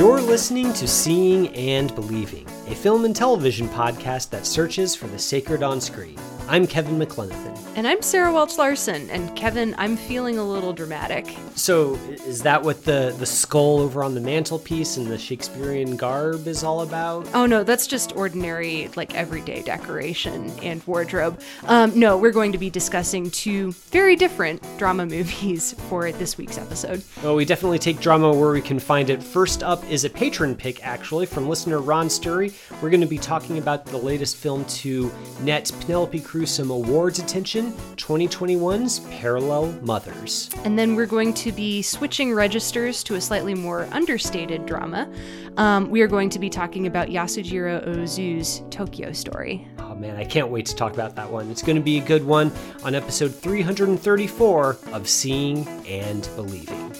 You're listening to Seeing and Believing, a film and television podcast that searches for the sacred on screen. I'm Kevin McLenithan. And I'm Sarah Welch Larson. And Kevin, I'm feeling a little dramatic. So, is that what the, the skull over on the mantelpiece and the Shakespearean garb is all about? Oh, no, that's just ordinary, like everyday decoration and wardrobe. Um, no, we're going to be discussing two very different drama movies for this week's episode. Well, we definitely take drama where we can find it. First up is a patron pick, actually, from listener Ron Sturry. We're going to be talking about the latest film to net Penelope Cruz some awards attention 2021's Parallel Mothers. And then we're going to be switching registers to a slightly more understated drama. Um, we are going to be talking about Yasujiro Ozu's Tokyo Story. Oh man, I can't wait to talk about that one. It's going to be a good one on episode 334 of Seeing and Believing.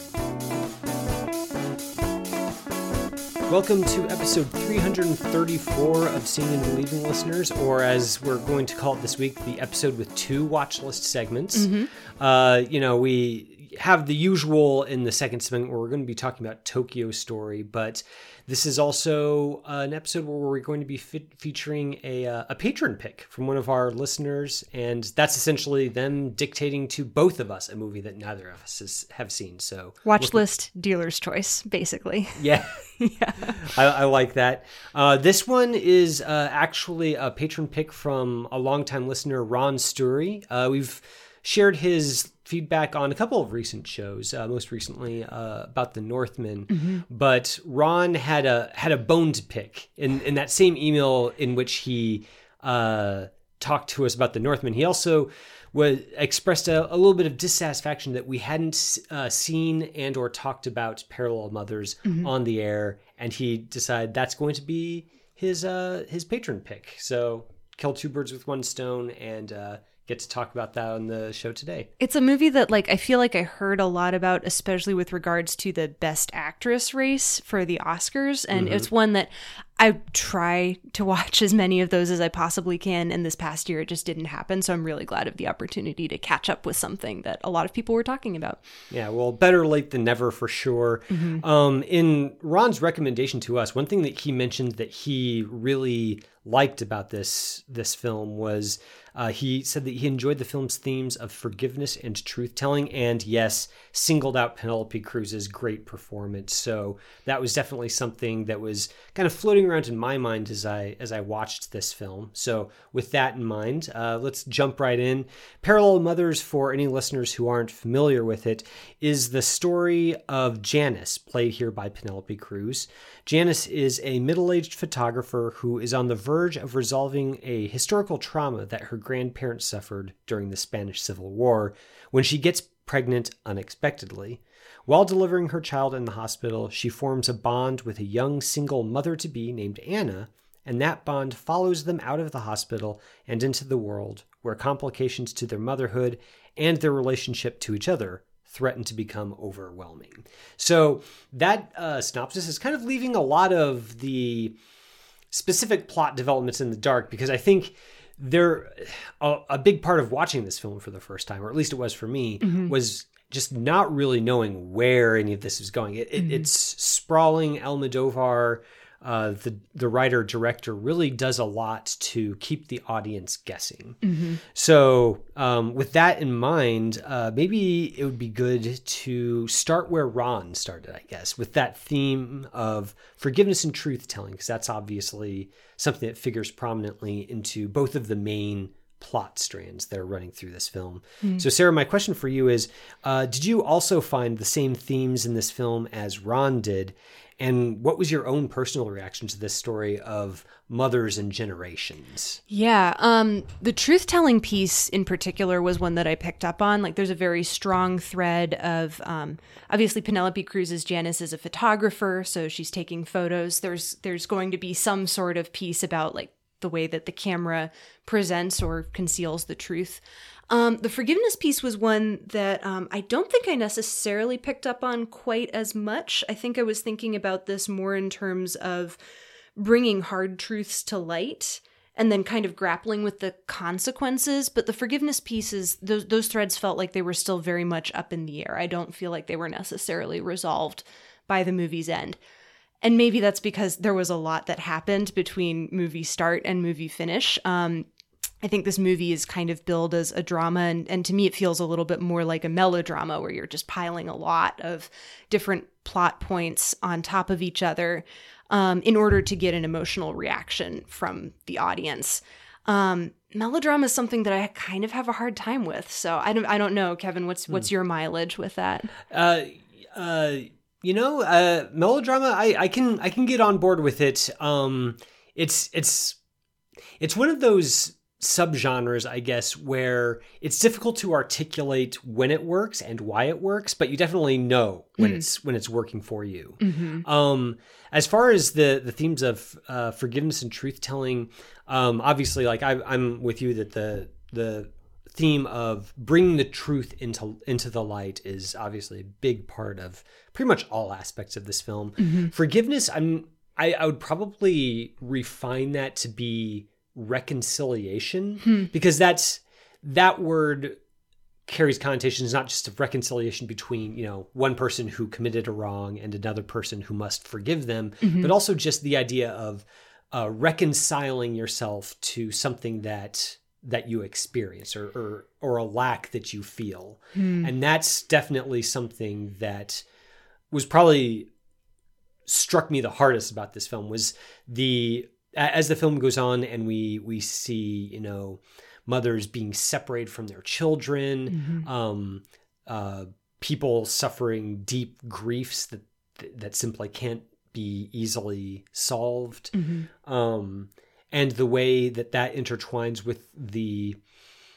Welcome to episode 334 of Seeing and Believing listeners, or as we're going to call it this week, the episode with two watch list segments. Mm-hmm. Uh, you know, we have the usual in the second segment where we're going to be talking about Tokyo Story, but this is also an episode where we're going to be fit- featuring a, uh, a patron pick from one of our listeners, and that's essentially them dictating to both of us a movie that neither of us has, have seen. So watch list dealer's choice, basically. Yeah, yeah, I, I, like that. Uh, this one is uh, actually a patron pick from a longtime listener, Ron Sturry. Uh, we've shared his feedback on a couple of recent shows, uh, most recently uh, about the Northman. Mm-hmm. But Ron had a had a bone to pick in in that same email in which he uh, talked to us about the Northman. He also was expressed a, a little bit of dissatisfaction that we hadn't uh, seen and or talked about Parallel Mothers mm-hmm. on the air, and he decided that's going to be his uh, his patron pick. So kill two birds with one stone and uh, get to talk about that on the show today. It's a movie that like I feel like I heard a lot about especially with regards to the best actress race for the Oscars and mm-hmm. it's one that I try to watch as many of those as I possibly can and this past year it just didn't happen so I'm really glad of the opportunity to catch up with something that a lot of people were talking about. Yeah, well better late than never for sure. Mm-hmm. Um in Ron's recommendation to us one thing that he mentioned that he really liked about this this film was uh, he said that he enjoyed the film's themes of forgiveness and truth telling, and yes, singled out Penelope Cruz's great performance. So that was definitely something that was kind of floating around in my mind as I as I watched this film. So with that in mind, uh, let's jump right in. Parallel Mothers, for any listeners who aren't familiar with it, is the story of Janice, played here by Penelope Cruz. Janice is a middle aged photographer who is on the verge of resolving a historical trauma that her grandparents suffered during the Spanish Civil War when she gets pregnant unexpectedly. While delivering her child in the hospital, she forms a bond with a young single mother to be named Anna, and that bond follows them out of the hospital and into the world, where complications to their motherhood and their relationship to each other threaten to become overwhelming. So that uh, synopsis is kind of leaving a lot of the specific plot developments in the dark because I think there a, a, big part of watching this film for the first time, or at least it was for me, mm-hmm. was just not really knowing where any of this is going. It, mm-hmm. It's sprawling Almodovar uh, the the writer director really does a lot to keep the audience guessing. Mm-hmm. So um, with that in mind, uh, maybe it would be good to start where Ron started, I guess, with that theme of forgiveness and truth telling, because that's obviously something that figures prominently into both of the main plot strands that are running through this film. So, Sarah, my question for you is uh, Did you also find the same themes in this film as Ron did? And what was your own personal reaction to this story of mothers and generations? Yeah, um, the truth telling piece in particular was one that I picked up on. Like, there's a very strong thread of um, obviously Penelope Cruz's Janice is a photographer, so she's taking photos. There's there's going to be some sort of piece about like the way that the camera presents or conceals the truth. Um, the forgiveness piece was one that um, I don't think I necessarily picked up on quite as much. I think I was thinking about this more in terms of bringing hard truths to light and then kind of grappling with the consequences. But the forgiveness pieces, those those threads felt like they were still very much up in the air. I don't feel like they were necessarily resolved by the movie's end. And maybe that's because there was a lot that happened between movie start and movie finish. Um, I think this movie is kind of billed as a drama, and, and to me, it feels a little bit more like a melodrama where you're just piling a lot of different plot points on top of each other um, in order to get an emotional reaction from the audience. Um, melodrama is something that I kind of have a hard time with. So I don't, I don't know, Kevin. What's what's your mileage with that? Uh, uh, you know, uh, melodrama. I, I can I can get on board with it. Um, it's it's it's one of those subgenres, I guess, where it's difficult to articulate when it works and why it works, but you definitely know when it's when it's working for you. Um, as far as the the themes of uh, forgiveness and truth telling, um, obviously, like I, I'm with you that the the theme of bringing the truth into into the light is obviously a big part of pretty much all aspects of this film. Forgiveness, I'm I, I would probably refine that to be reconciliation hmm. because that's that word carries connotations not just of reconciliation between you know one person who committed a wrong and another person who must forgive them mm-hmm. but also just the idea of uh, reconciling yourself to something that that you experience or or, or a lack that you feel. Hmm. And that's definitely something that was probably struck me the hardest about this film was the as the film goes on and we we see you know mothers being separated from their children um uh people suffering deep griefs that that simply can't be easily solved. Um and the way that that intertwines with the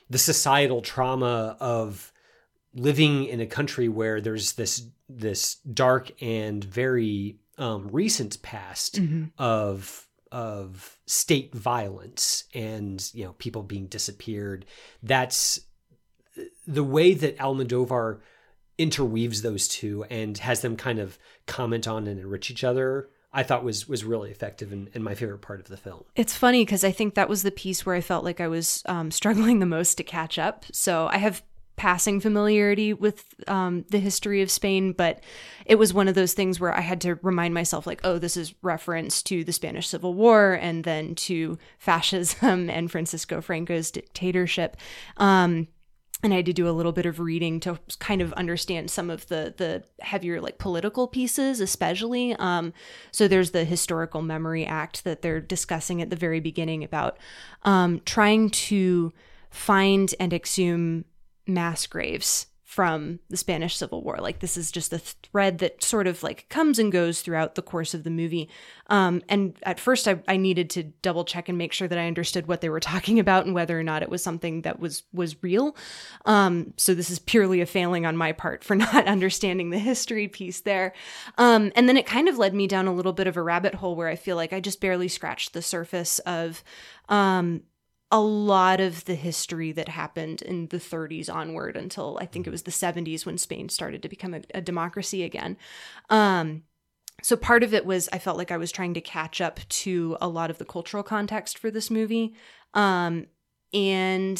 the societal trauma of living in a country where there's this this dark and very um, recent past of of state violence and you know people being disappeared. That's the way that Almodovar interweaves those two and has them kind of comment on and enrich each other. I thought was was really effective and, and my favorite part of the film. It's funny because I think that was the piece where I felt like I was um, struggling the most to catch up. So I have passing familiarity with um, the history of Spain, but it was one of those things where I had to remind myself, like, oh, this is reference to the Spanish Civil War and then to fascism and Francisco Franco's dictatorship. Um, and I had to do a little bit of reading to kind of understand some of the the heavier like political pieces, especially. Um, so there's the Historical Memory Act that they're discussing at the very beginning about um, trying to find and exhume mass graves from the Spanish Civil War. Like this is just a thread that sort of like comes and goes throughout the course of the movie. Um, and at first, I, I needed to double check and make sure that I understood what they were talking about and whether or not it was something that was was real. Um, so this is purely a failing on my part for not understanding the history piece there. Um, and then it kind of led me down a little bit of a rabbit hole where I feel like I just barely scratched the surface of um, a lot of the history that happened in the 30s onward until I think it was the 70s when Spain started to become a, a democracy again. Um, so part of it was I felt like I was trying to catch up to a lot of the cultural context for this movie. Um, and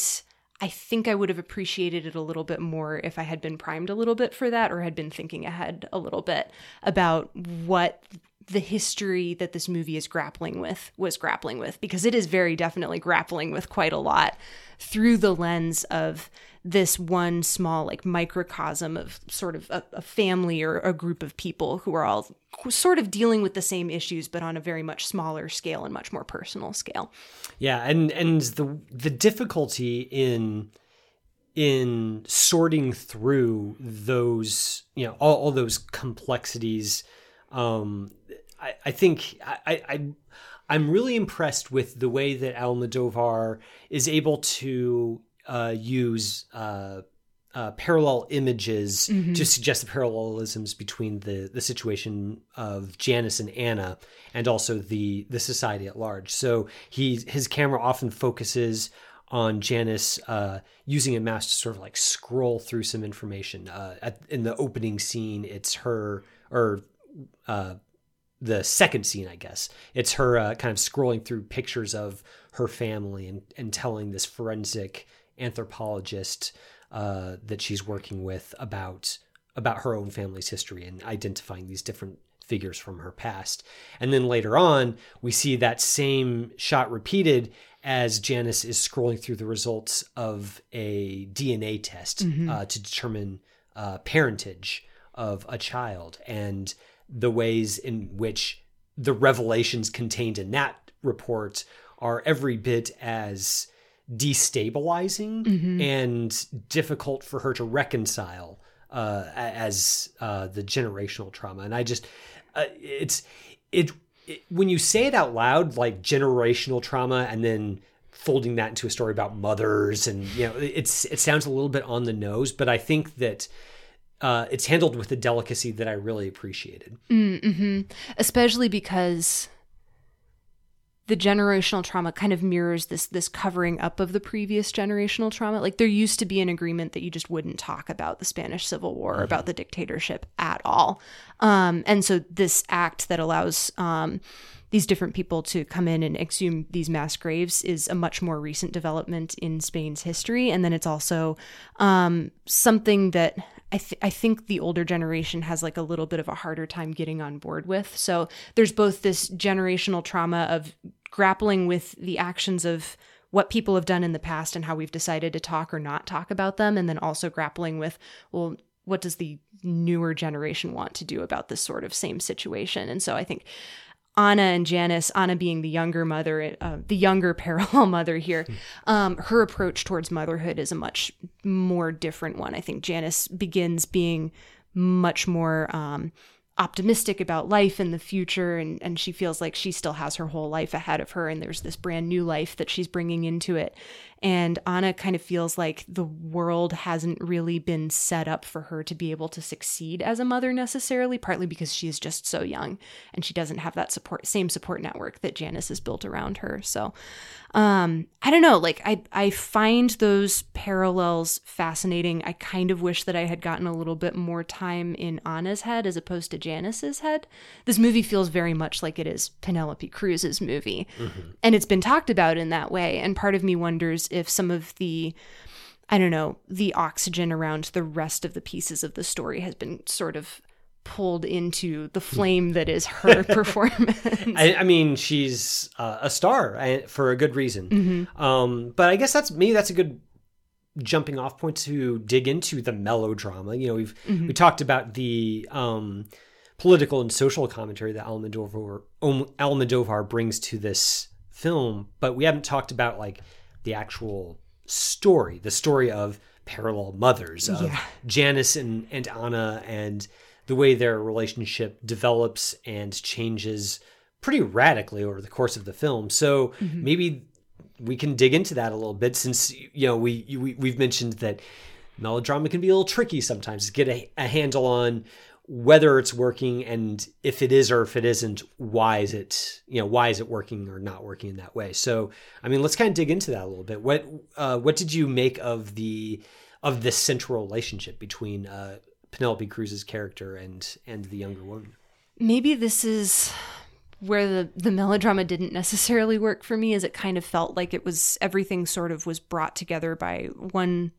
I think I would have appreciated it a little bit more if I had been primed a little bit for that or had been thinking ahead a little bit about what the history that this movie is grappling with was grappling with because it is very definitely grappling with quite a lot through the lens of this one small like microcosm of sort of a, a, family or a group of people who are all sort of dealing with the same issues but on a very much smaller scale and much more personal scale. Yeah and and the the difficulty in in sorting through those you know all, all those complexities um i i think i i I'm really impressed with the way that Almodovar is able to uh, use uh, uh, parallel images mm-hmm. to suggest the parallelisms between the the situation of Janice and Anna, and also the the society at large. So he his camera often focuses on Janice uh, using a mouse to sort of like scroll through some information. Uh, at, in the opening scene, it's her or uh, the second scene, I guess. It's her uh, kind of scrolling through pictures of her family and, and telling this forensic anthropologist uh, that she's working with about about her own family's history and identifying these different figures from her past. And then later on, we see that same shot repeated as Janice is scrolling through the results of a DNA test mm-hmm. uh, to determine uh, parentage of a child and the ways in which the revelations contained in that report are every bit as destabilizing mm-hmm. and difficult for her to reconcile uh, as uh, the generational trauma. And I just, uh, it's it, it when you say it out loud, like generational trauma, and then folding that into a story about mothers, and you know, it's it sounds a little bit on the nose, but I think that. Uh, it's handled with a delicacy that I really appreciated. Mm-hmm. Especially because the generational trauma kind of mirrors this this covering up of the previous generational trauma like there used to be an agreement that you just wouldn't talk about the spanish civil war mm-hmm. about the dictatorship at all um, and so this act that allows um, these different people to come in and exhume these mass graves is a much more recent development in spain's history and then it's also um, something that I, th- I think the older generation has like a little bit of a harder time getting on board with. So there's both this generational trauma of grappling with the actions of what people have done in the past and how we've decided to talk or not talk about them, and then also grappling with, well, what does the newer generation want to do about this sort of same situation? And so I think Anna and Janice, Anna being the younger mother, uh, the younger parallel mother here, um, her approach towards motherhood is a much more different one. I think Janice begins being much more um, optimistic about life and the future and and she feels like she still has her whole life ahead of her and there's this brand new life that she's bringing into it and Anna kind of feels like the world hasn't really been set up for her to be able to succeed as a mother necessarily partly because she is just so young and she doesn't have that support same support network that Janice has built around her. So um i don't know like i i find those parallels fascinating. I kind of wish that i had gotten a little bit more time in anna's head as opposed to janice's head. This movie feels very much like it is penelope cruz's movie. Mm-hmm. and it's been talked about in that way. And part of me wonders if some of the i don't know the oxygen around the rest of the pieces of the story has been sort of pulled into the flame that is her performance. I, I, mean, she's uh, a star uh, for a good reason. Mm-hmm. Um, but I guess that's me. That's a good jumping off point to dig into the melodrama. You know, we've mm-hmm. we talked about the um, political and social commentary that Almodovar Almodovar brings to this film, but we haven't talked about like the actual story, the story of parallel mothers of yeah. Janice and, and Anna and the way their relationship develops and changes pretty radically over the course of the film. So mm-hmm. maybe we can dig into that a little bit since you know we, we we've mentioned that melodrama can be a little tricky sometimes to get a, a handle on whether it's working and if it is or if it isn't why is it you know why is it working or not working in that way so i mean let's kind of dig into that a little bit what uh, what did you make of the of this central relationship between uh, Penelope Cruz's character and and the younger woman. Maybe this is where the the melodrama didn't necessarily work for me as it kind of felt like it was everything sort of was brought together by one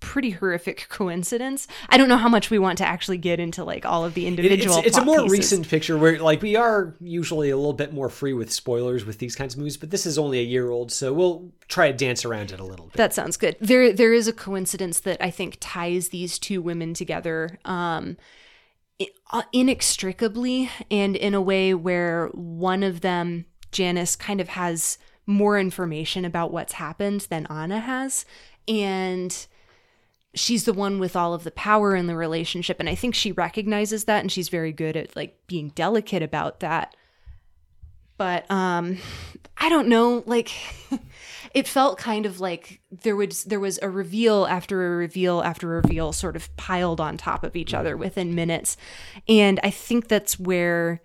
pretty horrific coincidence. I don't know how much we want to actually get into like all of the individual. It's, it's a more pieces. recent picture where like we are usually a little bit more free with spoilers with these kinds of movies, but this is only a year old, so we'll try to dance around it a little bit. That sounds good. There there is a coincidence that I think ties these two women together. Um, uh, inextricably and in a way where one of them Janice kind of has more information about what's happened than Anna has and she's the one with all of the power in the relationship and i think she recognizes that and she's very good at like being delicate about that. But um i don't know like it felt kind of like there was there was a reveal after a reveal after a reveal sort of piled on top of each other within minutes. And i think that's where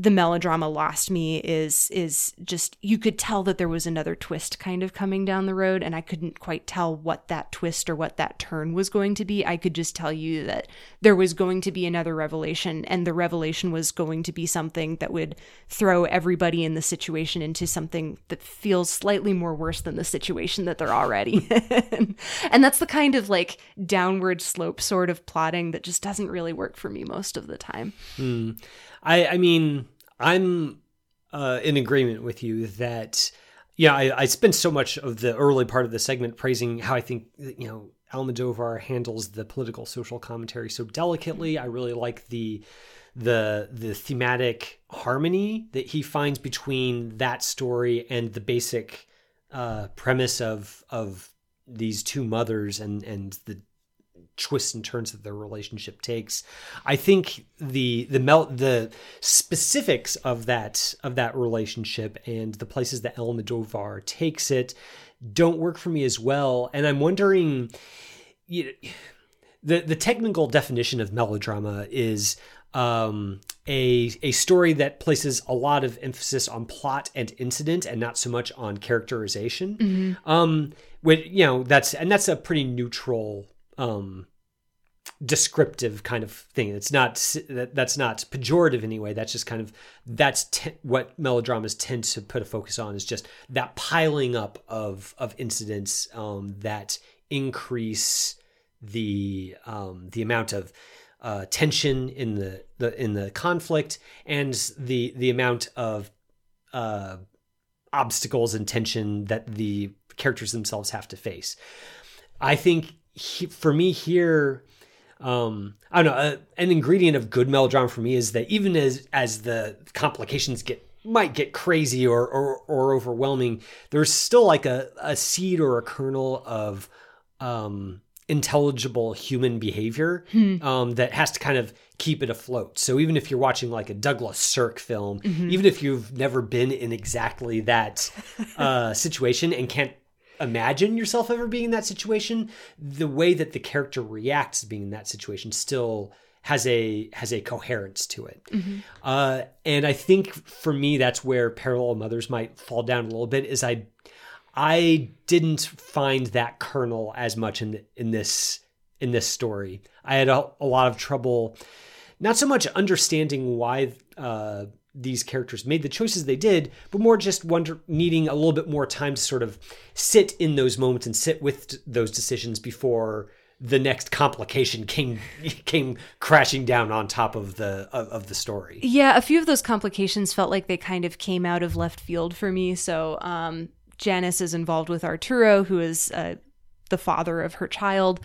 the melodrama lost me is is just you could tell that there was another twist kind of coming down the road and I couldn't quite tell what that twist or what that turn was going to be. I could just tell you that there was going to be another revelation and the revelation was going to be something that would throw everybody in the situation into something that feels slightly more worse than the situation that they're already in. and that's the kind of like downward slope sort of plotting that just doesn't really work for me most of the time. Hmm. I, I mean, I'm uh, in agreement with you that, yeah, I, I spent so much of the early part of the segment praising how I think, you know, Almodovar handles the political social commentary so delicately. I really like the the the thematic harmony that he finds between that story and the basic uh, premise of of these two mothers and and the twists and turns that their relationship takes. I think the the mel- the specifics of that of that relationship and the places that Almodovar takes it don't work for me as well. And I'm wondering, you know, the the technical definition of melodrama is um, a a story that places a lot of emphasis on plot and incident and not so much on characterization. Mm-hmm. Um, when you know that's and that's a pretty neutral um, descriptive kind of thing. It's not that that's not pejorative anyway. That's just kind of that's te- what melodramas tend to put a focus on is just that piling up of of incidents um, that increase the um, the amount of uh, tension in the, the in the conflict and the the amount of uh, obstacles and tension that the characters themselves have to face. I think he, for me here, um, I don't know, uh, an ingredient of good melodrama for me is that even as as the complications get might get crazy or or, or overwhelming, there's still like a, a seed or a kernel of um, intelligible human behavior hmm. um, that has to kind of keep it afloat. So even if you're watching like a Douglas Sirk film, mm-hmm. even if you've never been in exactly that uh, situation and can't imagine yourself ever being in that situation, the way that the character reacts being in that situation still has a has a coherence to it. Mm-hmm. Uh, and I think for me that's where Parallel Mothers might fall down a little bit is I I didn't find that kernel as much in in this in this story. I had a, a lot of trouble not so much understanding why uh, these characters made the choices they did, but more just wonder needing a little bit more time to sort of sit in those moments and sit with those decisions before the next complication came came crashing down on top of the of, of, the story. Yeah, a few of those complications felt like they kind of came out of left field for me. So um, Janice is involved with Arturo, who is uh, the father of her child.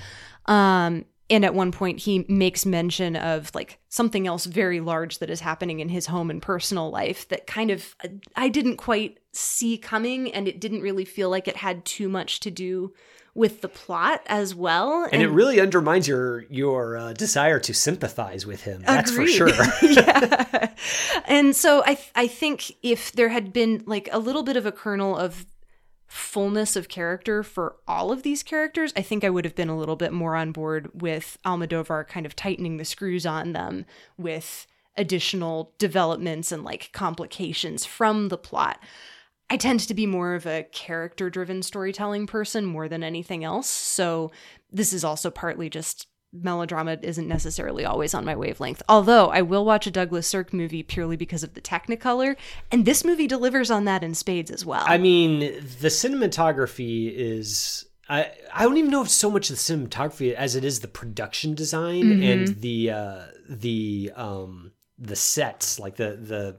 Um, and at one point he makes mention of like something else very large that is happening in his home and personal life that kind of I didn't quite see coming and it didn't really feel like it had too much to do with the plot as well. And, and it really undermines your your uh, desire to sympathize with him that's agreed. for sure. Yeah. And so i i think if there had been like a little bit of a kernel of fullness of character for all of these characters, I think I would have been a little bit more on board with Almodovar kind of tightening the screws on them with additional developments and like complications from the plot. I tend to be more of a character driven storytelling person more than anything else. So this is also partly just melodrama isn't necessarily always on my wavelength. Although I will watch a Douglas Sirk movie purely because of the Technicolor, and this movie delivers on that in spades as well. I mean, the cinematography is I I don't even know if so much the cinematography as it is the production design Mm-hmm. and the uh, the um, the sets, like the the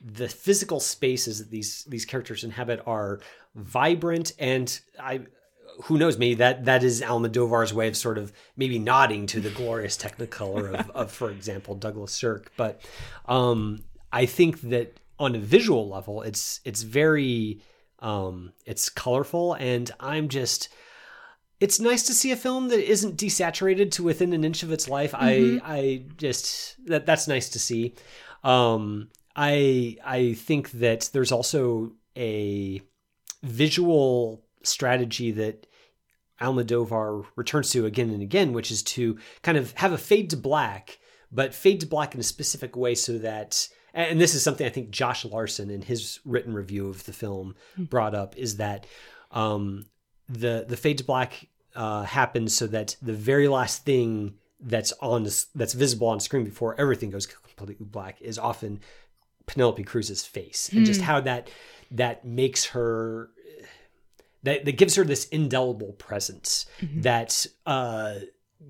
the physical spaces that these these characters inhabit are vibrant and I who knows maybe that that is Almodovar's way of sort of maybe nodding to the glorious technicolor of, of for example Douglas Sirk but um I think that on a visual level it's it's very um it's colorful and I'm just it's nice to see a film that isn't desaturated to within an inch of its life. I I just that that's nice to see. Um, I I think that there's also a visual strategy that Almodovar returns to again and again, which is to kind of have a fade to black, but fade to black in a specific way so that and this is something I think Josh Larsen in his written review of the film brought up is that um, the the fade to black uh, happens so that the very last thing that's on this, that's visible on screen before everything goes completely black is often Penelope Cruz's face and just how that that makes her that, that gives her this indelible presence that uh,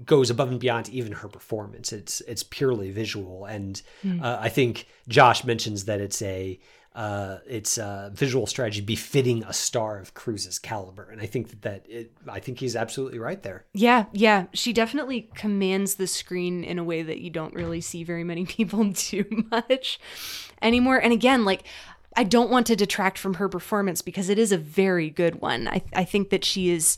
goes above and beyond even her performance. It's it's purely visual, and uh, I think Josh mentions that it's a uh, it's a visual strategy befitting a star of Cruz's caliber, and I think that, that it, I think he's absolutely right there. Yeah, yeah. She definitely commands the screen in a way that you don't really see very many people do much anymore. And again, like I don't want to detract from her performance because it is a very good one. I I think that she is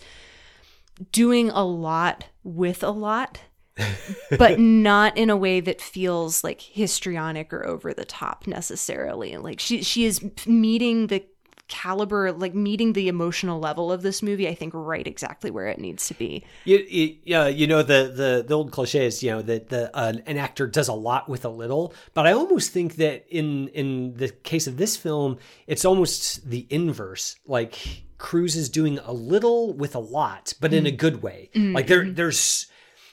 doing a lot with a lot. but not in a way that feels like histrionic or over the top necessarily. Like she she is meeting the caliber like meeting the emotional level of this movie i think right exactly where it needs to be You, you, yeah, you know the, the the old cliche is you know that the uh, an actor does a lot with a little, but I almost think that in in the case of this film, it's almost the inverse. Like Cruz is doing a little with a lot, but in a good way. Like there there's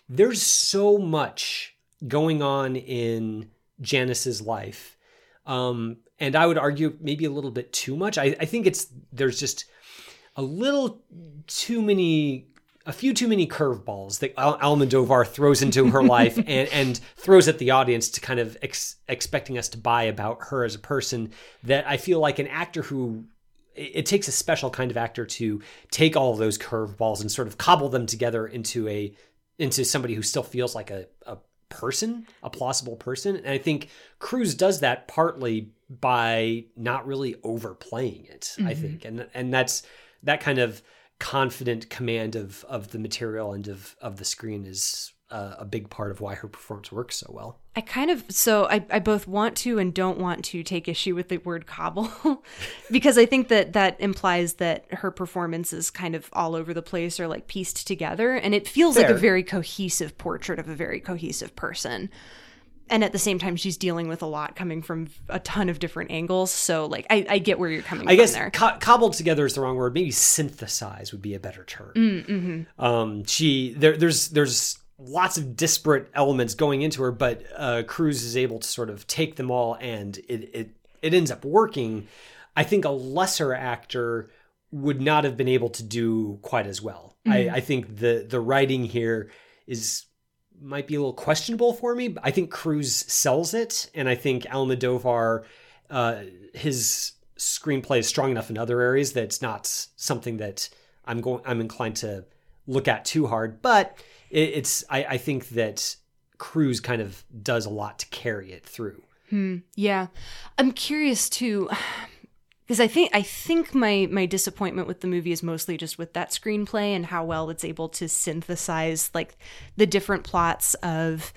there's so much going on in Janice's life. Um, and I would argue maybe a little bit too much. I, I think it's there's just a little too many a few too many curveballs that Al- Almodovar throws into her life and, and throws at the audience to kind of ex- expecting us to buy about her as a person that I feel like an actor who it it takes a special kind of actor to take all of those curveballs and sort of cobble them together into a into somebody who still feels like a, a person, a plausible person. And I think Cruz does that partly by not really overplaying it, I think. And and that's that kind of confident command of of the material and of of the screen is uh, a big part of why her performance works so well. I kind of so I, I both want to and don't want to take issue with the word cobble because I think that that implies that her performance is kind of all over the place or like pieced together and it feels like a very cohesive portrait of a very cohesive person. And at the same time she's dealing with a lot coming from a ton of different angles. So like I, I get where you're coming I from guess there. co- cobbled together is the wrong word. Maybe synthesize would be a better term. Um, she there, there's there's lots of disparate elements going into her, but uh, Cruz is able to sort of take them all, and it it it ends up working. I think a lesser actor would not have been able to do quite as well. I, I think the the writing here is might be a little questionable for me. I think Cruz sells it, and I think Almodovar, uh, his screenplay is strong enough in other areas that it's not something that I'm going. I'm inclined to look at too hard. But it, it's. I, I think that Cruz kind of does a lot to carry it through. Yeah. I'm curious too because I think I think my my disappointment with the movie is mostly just with that screenplay and how well it's able to synthesize like the different plots of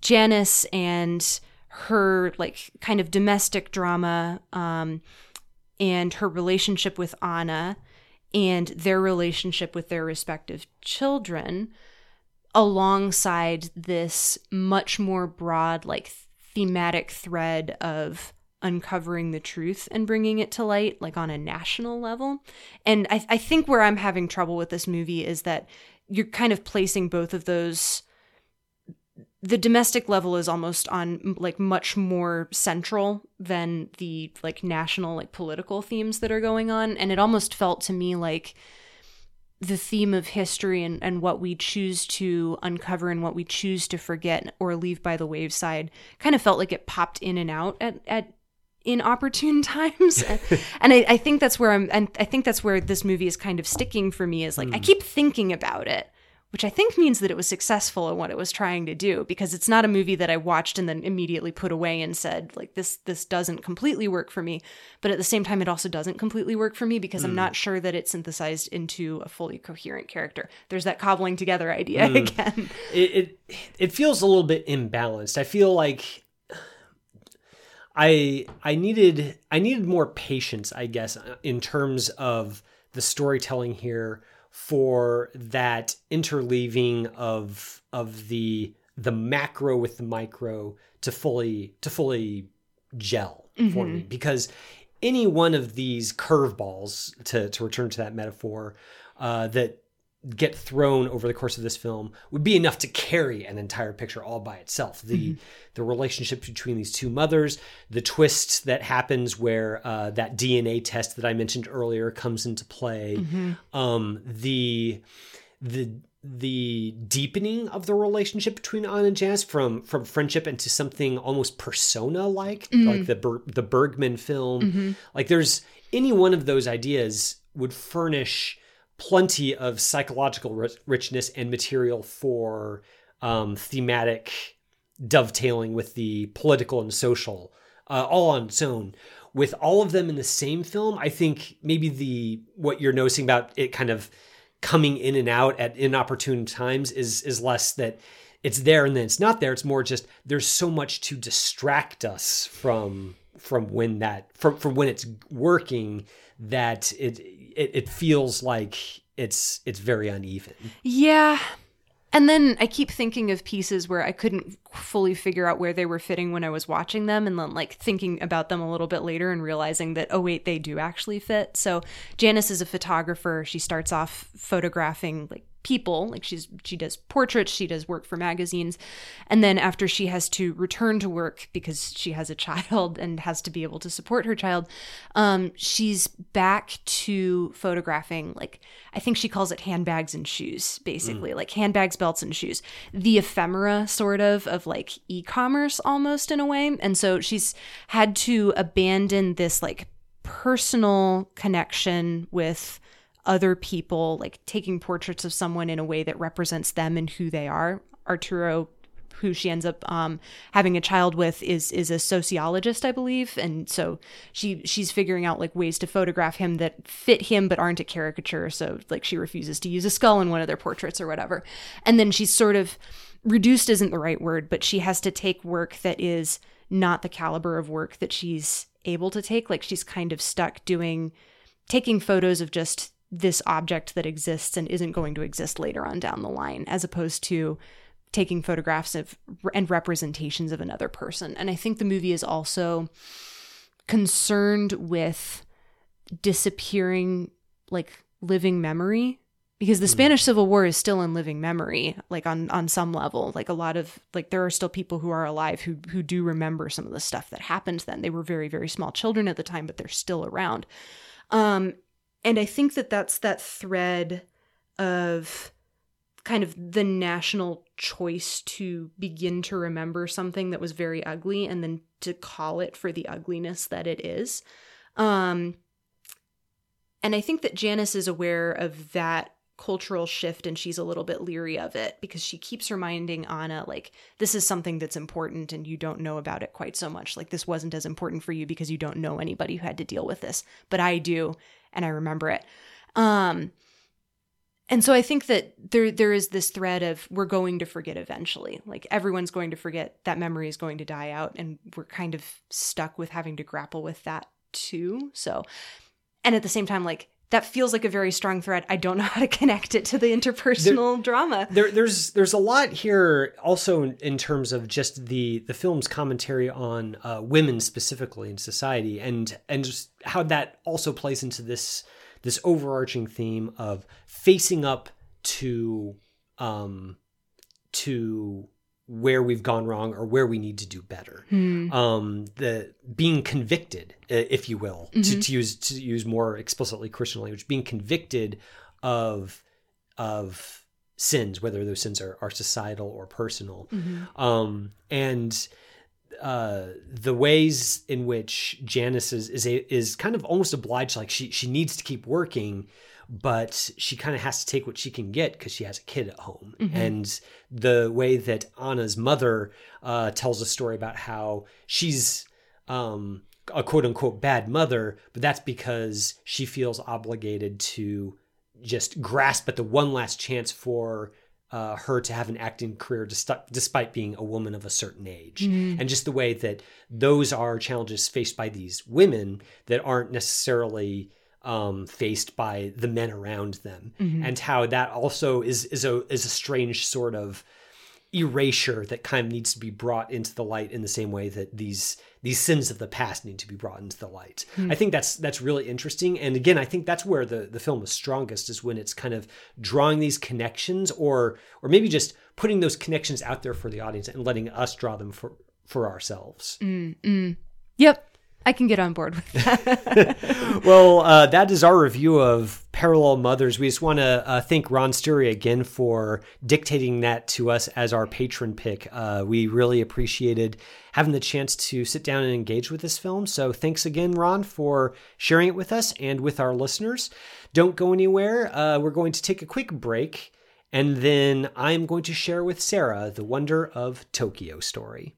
Janice and her like kind of domestic drama um and her relationship with Anna and their relationship with their respective children alongside this much more broad like thematic thread of uncovering the truth and bringing it to light like on a national level. And I, I think where i'm having trouble with this movie is that you're kind of placing both of those the domestic level is almost on like much more central than the like national like political themes that are going on. And it almost felt to me like the theme of history and, and what we choose to uncover and what we choose to forget or leave by the wayside kind of felt like it popped in and out at, at inopportune times and I, I, think that's where i'm and i think that's where this movie is kind of sticking for me is like mm. i keep thinking about it which I think means that it was successful in what it was trying to do because it's not a movie that I watched and then immediately put away and said like this this doesn't completely work for me but at the same time it also doesn't completely work for me because mm. I'm not sure that it synthesized into a fully coherent character. There's that cobbling together idea mm. again. It, it it feels a little bit imbalanced. I feel like I I needed I needed more patience, I guess, in terms of the storytelling here for that interleaving of of the the macro with the micro to fully to fully gel mm-hmm. for me because any one of these curveballs to to return to that metaphor uh, that get thrown over the course of this film would be enough to carry an entire picture all by itself. The mm-hmm. the relationship between these two mothers, the twist that happens where uh, that DNA test that I mentioned earlier comes into play, mm-hmm. um, the the the deepening of the relationship between Anna and Janice from from friendship into something almost persona like, mm-hmm. like the Ber- the Bergman film. Mm-hmm. Like there's any one of those ideas would furnish plenty of psychological richness and material for um, thematic dovetailing with the political and social, uh, all on its own. With all of them in the same film, I think maybe the what you're noticing about it kind of coming in and out at inopportune times is is less that it's there and then it's not there. It's more just there's so much to distract us from from when that from from when it's working that it it, it feels like it's it's very uneven. Yeah. And then I keep thinking of pieces where I couldn't fully figure out where they were fitting when I was watching them and then like thinking about them a little bit later and realizing that oh wait they do actually fit. So Janice is a photographer. She starts off photographing like people like she's she does portraits she does work for magazines and then after she has to return to work because she has a child and has to be able to support her child um, she's back to photographing like i think she calls it handbags and shoes basically mm. like handbags belts and shoes the ephemera sort of of like e-commerce almost in a way and so she's had to abandon this like personal connection with other people, like taking portraits of someone in a way that represents them and who they are. Arturo who she ends up um, having a child with is is a sociologist, I believe, and so she she's figuring out like ways to photograph him that fit him but aren't a caricature. So like she refuses to use a skull in one of their portraits or whatever, and then she's sort of reduced isn't the right word, but she has to take work that is not the caliber of work that she's able to take. Like she's kind of stuck doing taking photos of just this object that exists and isn't going to exist later on down the line, as opposed to taking photographs of and representations of another person. And I think the movie is also concerned with disappearing like living memory because the mm. Spanish Civil War is still in living memory like on on some level like a lot of like there are still people who are alive who who do remember some of the stuff that happened then they were very very small children at the time but they're still around um and I think that that's that thread of kind of the national choice to begin to remember something that was very ugly and then to call it for the ugliness that it is. Um, and I think that Janice is aware of that cultural shift and she's a little bit leery of it because she keeps reminding Anna like this is something that's important and you don't know about it quite so much like this wasn't as important for you because you don't know anybody who had to deal with this but I do and I remember it. Um, and so I think that there there is this thread of we're going to forget eventually. Like everyone's going to forget that memory is going to die out and we're kind of stuck with having to grapple with that too. So and at the same time like that feels like a very strong thread. I don't know how to connect it to the interpersonal there, drama. There, there's there's a lot here, also in, in, terms of just the the film's commentary on uh, women specifically in society, and and just how that also plays into this this overarching theme of facing up to um to where we've gone wrong or where we need to do better. Hmm. Um, the being convicted, if you will, mm-hmm. to, to, use to use more explicitly Christian language, being convicted of of sins, whether those sins are, are societal or personal. Um, and uh, the ways in which Janice is is, a, is kind of almost obliged, like she she needs to keep working, but she kind of has to take what she can get because she has a kid at home. And the way that Anna's mother uh, tells a story about how she's um, a quote unquote bad mother, but that's because she feels obligated to just grasp at the one last chance for uh, her to have an acting career despite being a woman of a certain age. And just the way that those are challenges faced by these women that aren't necessarily um, faced by the men around them, mm-hmm. and how that also is is a is a strange sort of erasure that kind of needs to be brought into the light in the same way that these these sins of the past need to be brought into the light. Hmm. I think that's that's really interesting and again I think that's where the the film is strongest is when it's kind of drawing these connections or or maybe just putting those connections out there for the audience and letting us draw them for for ourselves. Mm, mm. Yep. I can get on board with that. well, uh, that is our review of Parallel Mothers. We just want to uh, thank Ron Sturry again for dictating that to us as our patron pick. Uh, we really appreciated having the chance to sit down and engage with this film. So thanks again, Ron, for sharing it with us and with our listeners. Don't go anywhere. Uh, we're going to take a quick break, and then I'm going to share with Sarah the Wonder of Tokyo story.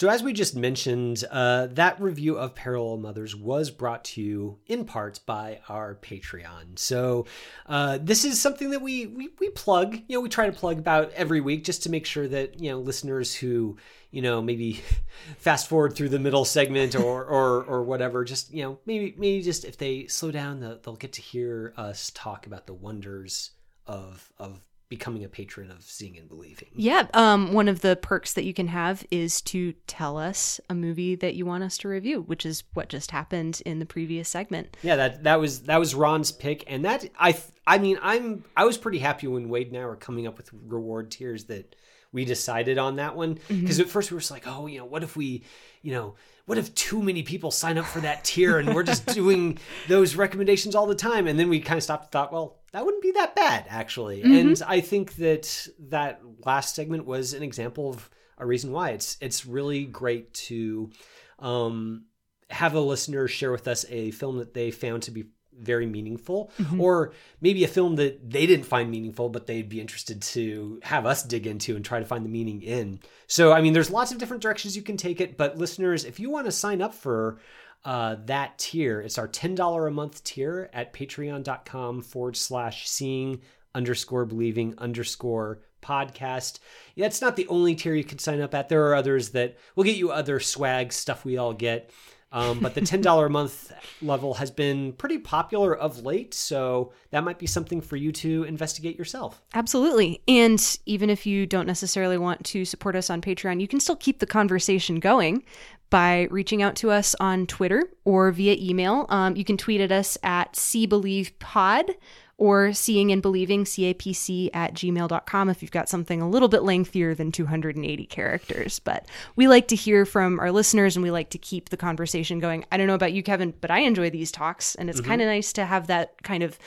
So, as we just mentioned, uh, that review of Parallel Mothers was brought to you in part by our Patreon. So, uh, this is something that we, we we plug. You know, we try to plug about every week just to make sure that you know listeners who you know maybe fast forward through the middle segment or or or whatever, just you know maybe maybe just if they slow down, they'll, they'll get to hear us talk about the wonders of of becoming a patron of seeing and believing. yeah. Um, one of the perks that you can have is to tell us a movie that you want us to review, which is what just happened in the previous segment. Yeah, that that was that was Ron's pick, and that I I mean I'm I was pretty happy when Wade and I were coming up with reward tiers that we decided on that one. Because at first we were just like, oh, you know, what if we, you know, what if too many people sign up for that tier and we're just doing those recommendations all the time, and then we kind of stopped and thought, well, that wouldn't be that bad actually, and I think that that last segment was an example of a reason why. It's it's really great to um, have a listener share with us a film that they found to be very meaningful or maybe a film that they didn't find meaningful but they'd be interested to have us dig into and try to find the meaning in so i mean there's lots of different directions you can take it but listeners if you want to sign up for uh, that tier it's our $10 a month tier at patreon.com forward slash seeing underscore believing underscore podcast. Yeah, it's not the only tier you can sign up at. There are others that will get you other swag stuff we all get. Um, but the $10 a month level has been pretty popular of late, so that might be something for you to investigate yourself. Absolutely. And even if you don't necessarily want to support us on Patreon, you can still keep the conversation going by reaching out to us on Twitter or via email. Um, you can tweet at us at cbelievepod or seeing and believing capc at gmail.com if you've got something a little bit lengthier than 280 characters. But we like to hear from our listeners and we like to keep the conversation going. I don't know about you kevin but i enjoy these talks and it's mm-hmm. kind of nice to have that kind of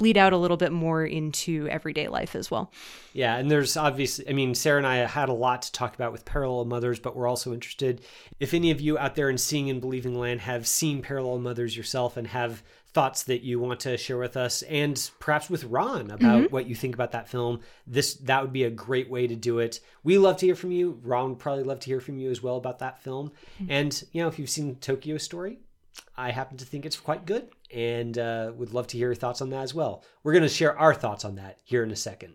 bleed out a little bit more into everyday life as well. Yeah, and there's obviously, I mean, Sarah and I had a lot to talk about with Parallel Mothers, but we're also interested if any of you out there in Seeing and Believing Land have seen Parallel Mothers yourself and have thoughts that you want to share with us and perhaps with Ron about what you think about that film. This that would be a great way to do it. We love to hear from you. Ron would probably love to hear from you as well about that film. And you know, if you've seen Tokyo Story, I happen to think it's quite good and uh, would love to hear your thoughts on that as well. We're going to share our thoughts on that here in a second.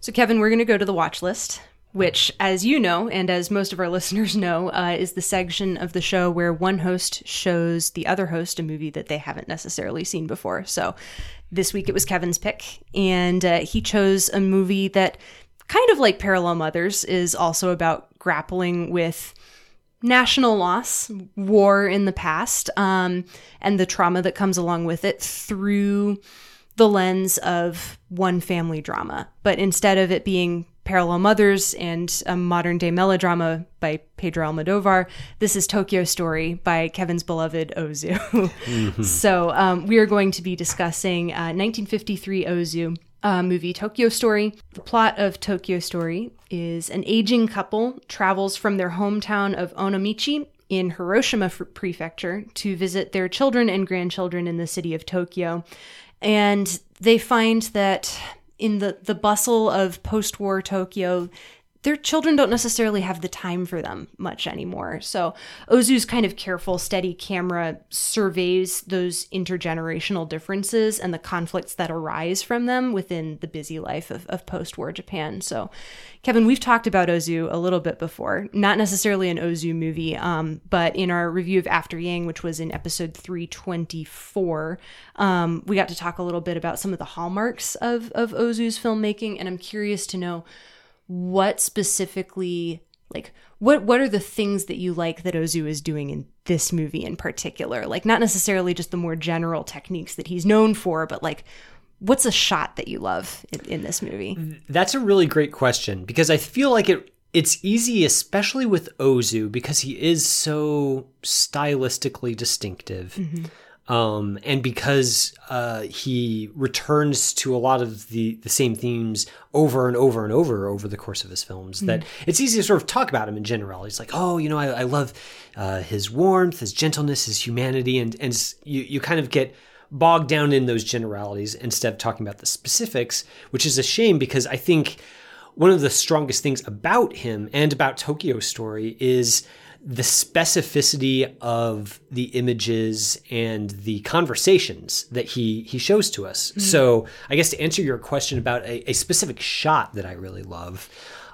So, Kevin, we're going to go to the watch list, which, as you know, and as most of our listeners know, uh, is the section of the show where one host shows the other host a movie that they haven't necessarily seen before. So, this week it was Kevin's pick, and uh, he chose a movie that, kind of like Parallel Mothers, is also about grappling with national loss, war in the past, um, and the trauma that comes along with it through the lens of one family drama. But instead of it being Parallel Mothers and a modern day melodrama by Pedro Almodovar, this is Tokyo Story by Kevin's beloved Ozu. mm-hmm. So um, we are going to be discussing uh, 1953 Ozu. Uh, movie Tokyo Story. The plot of Tokyo Story is an aging couple travels from their hometown of Onomichi in Hiroshima Prefecture to visit their children and grandchildren in the city of Tokyo and they find that in the, the bustle of post war Tokyo, their children don't necessarily have the time for them much anymore. So Ozu's kind of careful, steady camera surveys those intergenerational differences and the conflicts that arise from them within the busy life of, of post war Japan. So, Kevin, we've talked about Ozu a little bit before, not necessarily an Ozu movie, um, but in our review of After Yang, which was in episode 324, um, we got to talk a little bit about some of the hallmarks of, of Ozu's filmmaking. And I'm curious to know what specifically like what what are the things that you like that Ozu is doing in this movie in particular? Like not necessarily just the more general techniques that he's known for, but like what's a shot that you love in, in this movie? That's a really great question because I feel like it it's easy especially with Ozu because he is so stylistically distinctive. Mm-hmm um, and because uh, he returns to a lot of the, the same themes over and over and over over the course of his films, mm that it's easy to sort of talk about him in general. He's like, oh, you know, I, I love uh, his warmth, his gentleness, his humanity, and and you you kind of get bogged down in those generalities instead of talking about the specifics, which is a shame because I think one of the strongest things about him and about Tokyo Story is the specificity of the images and the conversations that he he shows to us. Mm-hmm. So I guess to answer your question about a, a specific shot that I really love,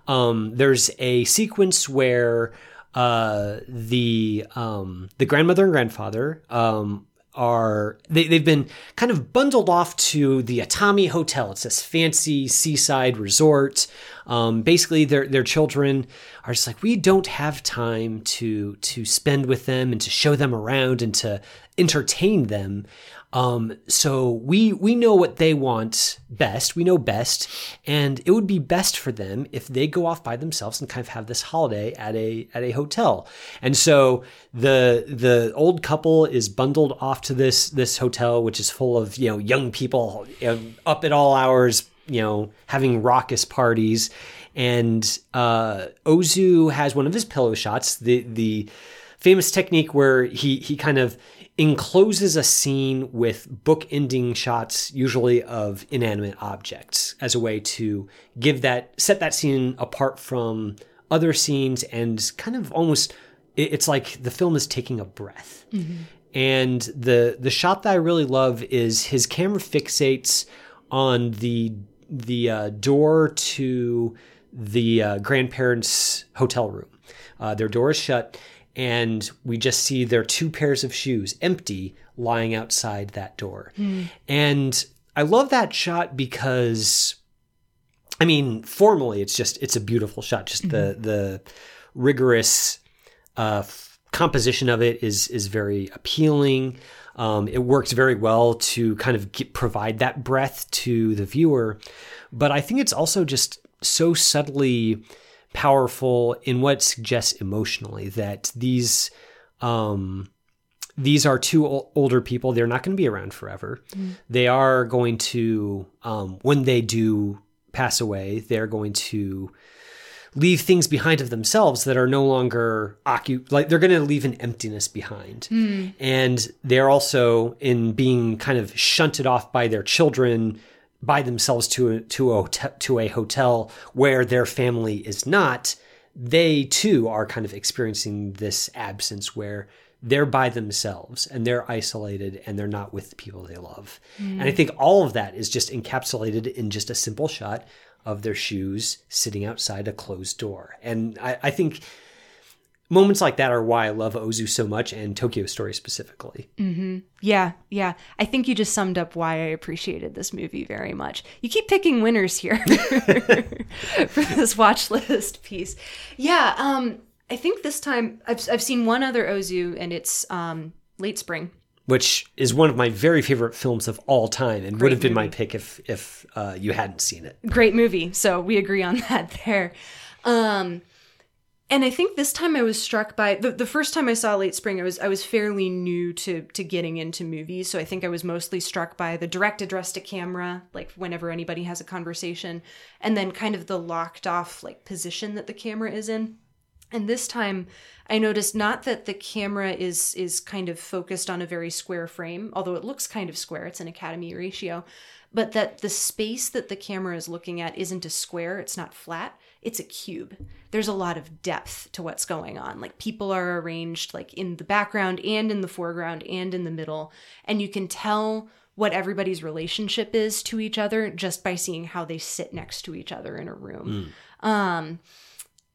um, there's a sequence where uh, the um, the grandmother and grandfather um, are they, they've been kind of bundled off to the Atami Hotel. It's this fancy seaside resort. Um, basically, their their children are just like we don't have time to to spend with them and to show them around and to entertain them. Um, so we we know what they want best. We know best, and it would be best for them if they go off by themselves and kind of have this holiday at a at a hotel. And so the the old couple is bundled off to this this hotel, which is full of you know young people you know, up at all hours, you know, having raucous parties. And uh, Ozu has one of his pillow shots, the the famous technique where he he kind of encloses a scene with book-ending shots, usually of inanimate objects, as a way to give that set that scene apart from other scenes and kind of almost it's like the film is taking a breath. Mm-hmm. And the the shot that I really love is his camera fixates on the the uh, door to the uh, grandparents' hotel room. Uh, their door is shut, and we just see their two pairs of shoes empty lying outside that door. Mm. And I love that shot because I mean, formally it's just it's a beautiful shot. Just mm-hmm. the the rigorous uh, composition of it is is very appealing. Um, it works very well to kind of get, provide that breath to the viewer, but I think it's also just so subtly powerful in what suggests emotionally that these um, these are two older people. They're not going to be around forever. Mm. They are going to um, when they do pass away, they're going to leave things behind of themselves that are no longer occupied. Like they're going to leave an emptiness behind, hmm. and they're also in being kind of shunted off by their children by themselves to a, to a hotel, to a hotel where their family is not. They too are kind of experiencing this absence where they're by themselves and they're isolated and they're not with the people they love. Hmm. And I think all of that is just encapsulated in just a simple shot of their shoes sitting outside a closed door. And I, I think moments like that are why I love Ozu so much and Tokyo Story specifically. Yeah, yeah. I think you just summed up why I appreciated this movie very much. You keep picking winners here for this watch list piece. Yeah, um, I think this time I've, I've seen one other Ozu, and it's um, Late Spring. Which is one of my very favorite films of all time, and would have been my pick if if uh, you hadn't seen it. Great movie. So we agree on that there. Um, and I think this time I was struck by the, the first time I saw Late Spring, I was I was fairly new to to getting into movies, so I think I was mostly struck by the direct address to camera, like whenever anybody has a conversation, and then kind of the locked off like position that the camera is in. And this time I noticed not that the camera is is kind of focused on a very square frame, although it looks kind of square, it's an academy ratio, but that the space that the camera is looking at isn't a square, it's not flat, it's a cube. There's a lot of depth to what's going on. Like people are arranged like in the background and in the foreground and in the middle, and you can tell what everybody's relationship is to each other just by seeing how they sit next to each other in a room. Um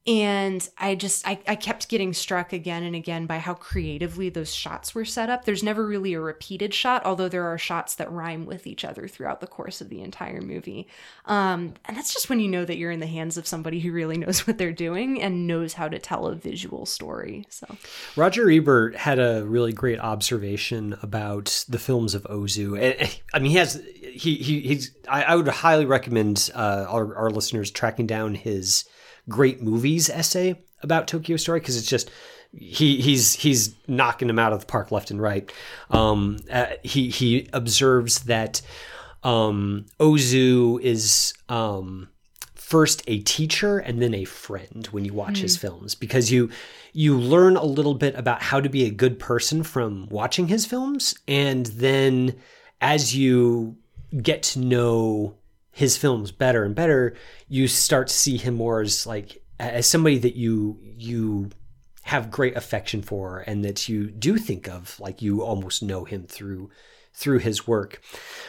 and I just I, I kept getting struck again and again by how creatively those shots were set up. There's never really a repeated shot, although there are shots that rhyme with each other throughout the course of the entire movie. Um, and that's just when you know that you're in the hands of somebody who really knows what they're doing and knows how to tell a visual story. So Roger Ebert had a really great observation about the films of Ozu. And, I mean, he has he, he he's. I, I would highly recommend uh, our, our listeners tracking down his great movies essay about Tokyo Story because it's just he he's he's knocking them out of the park left and right. Um, uh, he he observes that um, Ozu is um, first a teacher and then a friend when you watch his films because you you learn a little bit about how to be a good person from watching his films and then as you get to know his films better and better you start to see him more as like as somebody that you you have great affection for and that you do think of like you almost know him through through his work.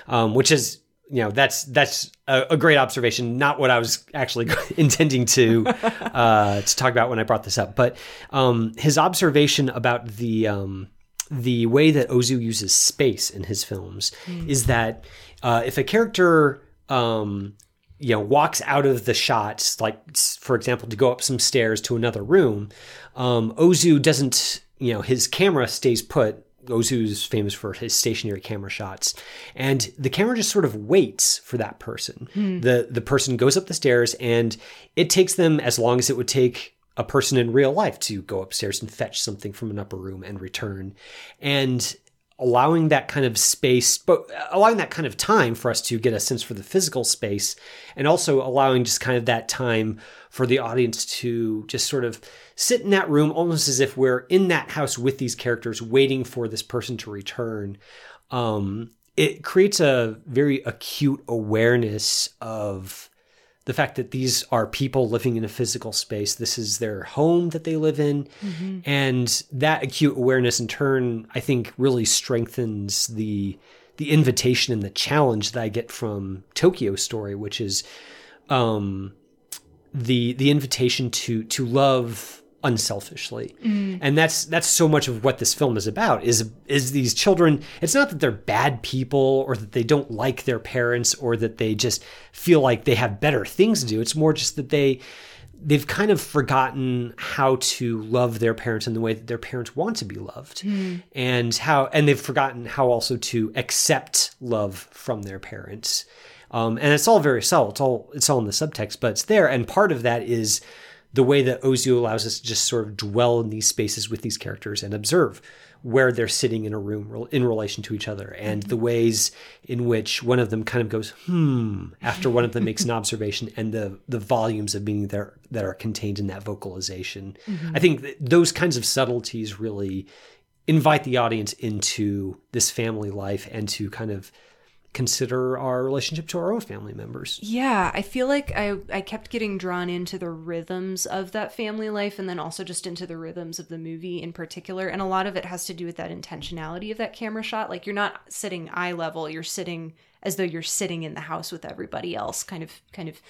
Um, which is you know that's that's a, a great observation not what i was actually intending to uh, to talk about when i brought this up. But um, his observation about the um, the way that ozu uses space in his films is that uh, if a character um, you know walks out of the shots like for example to go up some stairs to another room um, ozu doesn't you know his camera stays put. Ozu's famous for his stationary camera shots. And the camera just sort of waits for that person. The the person goes up the stairs and it takes them as long as it would take a person in real life to go upstairs and fetch something from an upper room and return. And allowing that kind of space, but allowing that kind of time for us to get a sense for the physical space, and also allowing just kind of that time for the audience to just sort of sit in that room almost as if we're in that house with these characters waiting for this person to return. Um, it creates a very acute awareness of the fact that these are people living in a physical space. This is their home that they live in. And that acute awareness in turn, I think really strengthens the the invitation and the challenge that I get from Tokyo Story, which is um the the invitation to to love unselfishly. And that's that's so much of what this film is about is is these children it's not that they're bad people or that they don't like their parents or that they just feel like they have better things to do. It's more just that they they've kind of forgotten how to love their parents in the way that their parents want to be loved. And how and they've forgotten how also to accept love from their parents. Um, and it's all very subtle. It's all it's all in the subtext but it's there. And part of that is the way that Ozu allows us to just sort of dwell in these spaces with these characters and observe where they're sitting in a room in relation to each other and the ways in which one of them kind of goes hmm after one of them makes an observation and the the volumes of meaning there that are contained in that vocalization mm-hmm. i think those kinds of subtleties really invite the audience into this family life and to kind of consider our relationship to our own family members. Yeah, I feel like I I kept getting drawn into the rhythms of that family life and then also just into the rhythms of the movie in particular and a lot of it has to do with that intentionality of that camera shot. Like you're not sitting eye level, you're sitting as though you're sitting in the house with everybody else kind of kind of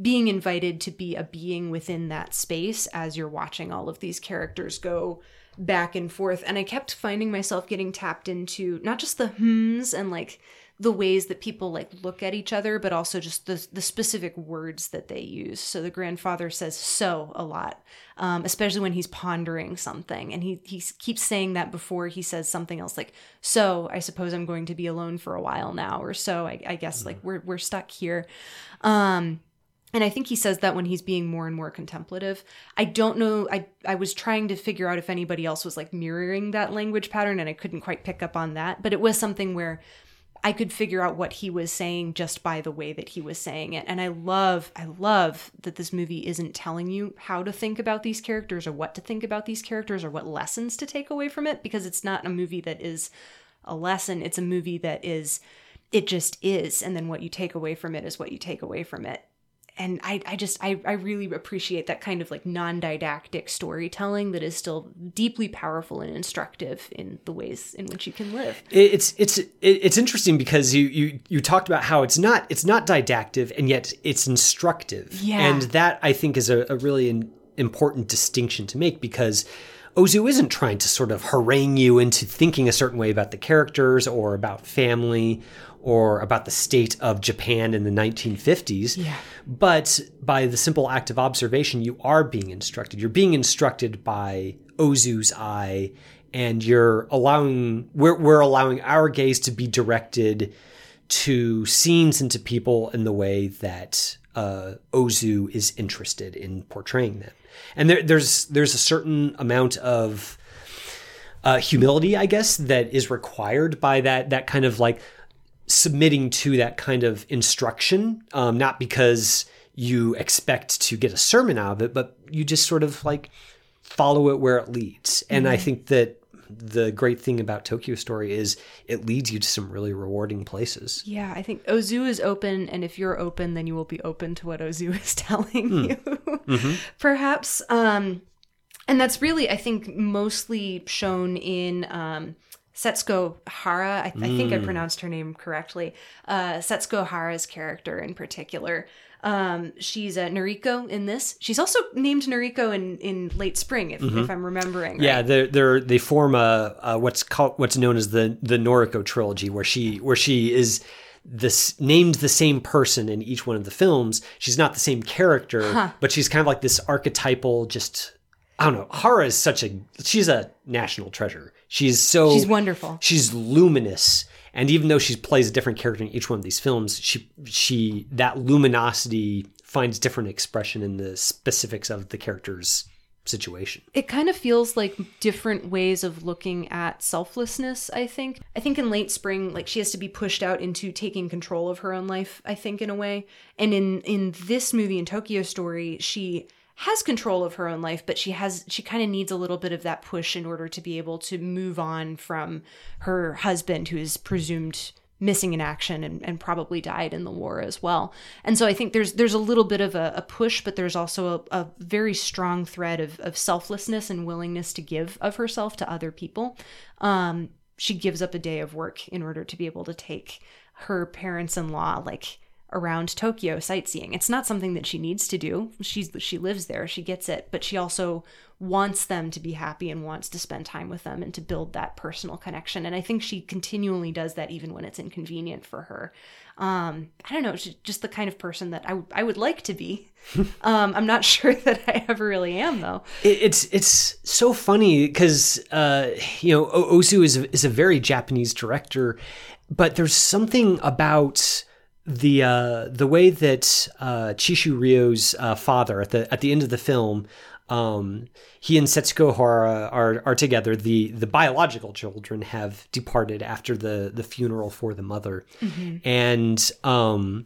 being invited to be a being within that space as you're watching all of these characters go back and forth and I kept finding myself getting tapped into not just the hmms and like the ways that people like look at each other, but also just the the specific words that they use. So the grandfather says "so" a lot, um, especially when he's pondering something, and he he keeps saying that before he says something else, like "so I suppose I'm going to be alone for a while now," or "so I, I guess mm-hmm. like we're we're stuck here." Um, and I think he says that when he's being more and more contemplative. I don't know. I I was trying to figure out if anybody else was like mirroring that language pattern, and I couldn't quite pick up on that. But it was something where I could figure out what he was saying just by the way that he was saying it. And I love, I love that this movie isn't telling you how to think about these characters or what to think about these characters or what lessons to take away from it because it's not a movie that is a lesson. It's a movie that is, it just is. And then what you take away from it is what you take away from it and I, I just I, I really appreciate that kind of like non-didactic storytelling that is still deeply powerful and instructive in the ways in which you can live it's it's it's interesting because you you you talked about how it's not it's not didactic and yet it's instructive yeah. and that i think is a, a really important distinction to make because Ozu isn't trying to sort of harangue you into thinking a certain way about the characters or about family or about the state of Japan in the 1950s. Yeah. But by the simple act of observation, you are being instructed. You're being instructed by Ozu's eye, and you're allowing we're we're allowing our gaze to be directed to scenes and to people in the way that uh, Ozu is interested in portraying them. And there, there's there's a certain amount of uh, humility, I guess, that is required by that that kind of like submitting to that kind of instruction, um, not because you expect to get a sermon out of it, but you just sort of like follow it where it leads. And mm-hmm. I think that the great thing about Tokyo Story is it leads you to some really rewarding places. Yeah, I think Ozu is open, and if you're open, then you will be open to what Ozu is telling mm. you. mm-hmm. Perhaps, um, and that's really, I think, mostly shown in um, Setsuko Hara, I, th- mm. I, think I mm. pronounced her name correctly. Uh, Setsuko Hara's character in particular. Um, she's a Noriko in this. She's also named Noriko in, in late spring, if, mm-hmm. if I'm remembering. Right. Yeah, they're, they're, they form a, a, what's called what's known as the the Noriko trilogy, where she where she is this named the same person in each one of the films. She's not the same character, huh. but she's kind of like this archetypal, just I don't know. Hara is such a she's a national treasure. She's so she's wonderful. She's luminous, and even though she plays a different character in each one of these films, she she that luminosity finds different expression in the specifics of the character's situation. It kind of feels like different ways of looking at selflessness, I think. I think in late spring like she has to be pushed out into taking control of her own life, I think in a way. And in in this movie in Tokyo Story, she has control of her own life but she has she kind of needs a little bit of that push in order to be able to move on from her husband who is presumed missing in action and, and probably died in the war as well. And so i think there's there's a little bit of a, a push but there's also a, a, very strong thread of, of selflessness and willingness to give of herself to other people. Um, she gives up a day of work in order to be able to take her parents-in-law like around Tokyo sightseeing. It's not something that she needs to do. She's she lives there, she gets it, but she also wants them to be happy and wants to spend time with them and to build that personal connection. And I think she continually does that even when it's inconvenient for her. Um, I don't know, she's just the kind of person that I, I would like to be. um, I'm not sure that I ever really am though. It's it's so funny because uh, you know Ozu is a, is a very Japanese director, but there's something about the uh, the way that uh, Chishu Ryo's uh, father at the at the end of the film um, he and Setsuko Hara are are together. The the biological children have departed after the the funeral for the mother, and um,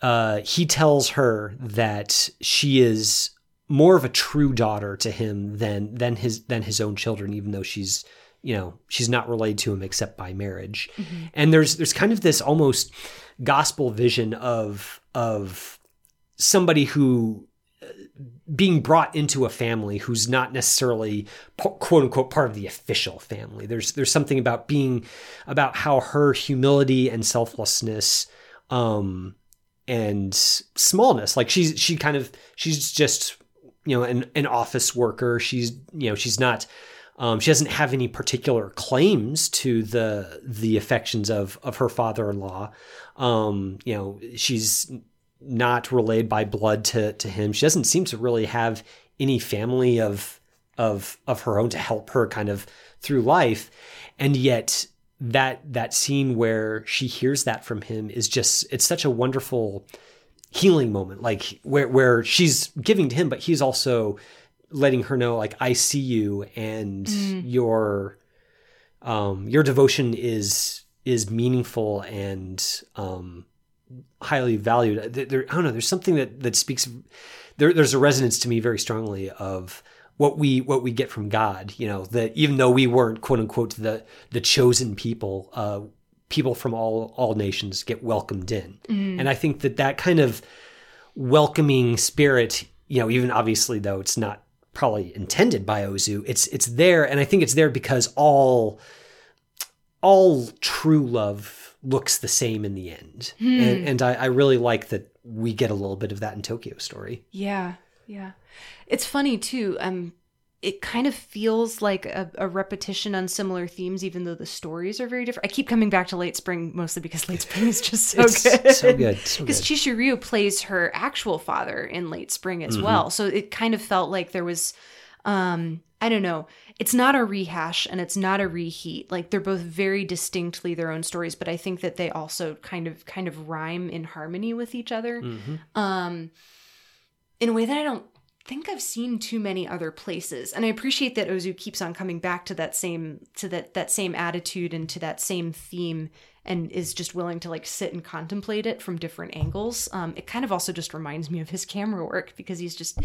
uh, he tells her that she is more of a true daughter to him than than his than his own children, even though she's you know she's not related to him except by marriage. And there's there's kind of this almost gospel vision of of somebody who uh, being brought into a family who's not necessarily quote unquote part of the official family. There's there's something about being about how her humility and selflessness um and smallness like she's she kind of she's just you know an, an office worker she's you know she's not um, she doesn't have any particular claims to the the affections of of her father-in-law. Um, you know she's not related by blood to to him. She doesn't seem to really have any family of of of her own to help her kind of through life. And yet that that scene where she hears that from him is just it's such a wonderful healing moment. Like where where she's giving to him but he's also letting her know like I see you and your um your devotion is is meaningful and um highly valued. There, there- I don't know there's something that that speaks there, there's a resonance to me very strongly of what we what we get from God you know that even though we weren't quote unquote the the chosen people uh people from all all nations get welcomed in. And I think that that kind of welcoming spirit you know even obviously though it's not probably intended by Ozu it's it's there and I think it's there because all all true love looks the same in the end and, and I, I really like that we get a little bit of that in Tokyo Story Yeah, yeah. It's funny too. Um, it kind of feels like a, a repetition on similar themes, even though the stories are very different. I keep coming back to Late Spring mostly because Late Spring is just so good. so good, Because. Chishu Ryo plays her actual father in Late Spring as well, so it kind of felt like there was, um, I don't know. It's not a rehash and it's not a reheat. Like they're both very distinctly their own stories, but I think that they also kind of kind of rhyme in harmony with each other um, in a way that I don't think I've seen too many other places. And I appreciate that Ozu keeps on coming back to that same to that that same attitude and to that same theme and is just willing to like sit and contemplate it from different angles. Um, it kind of also just reminds me of his camera work because he's just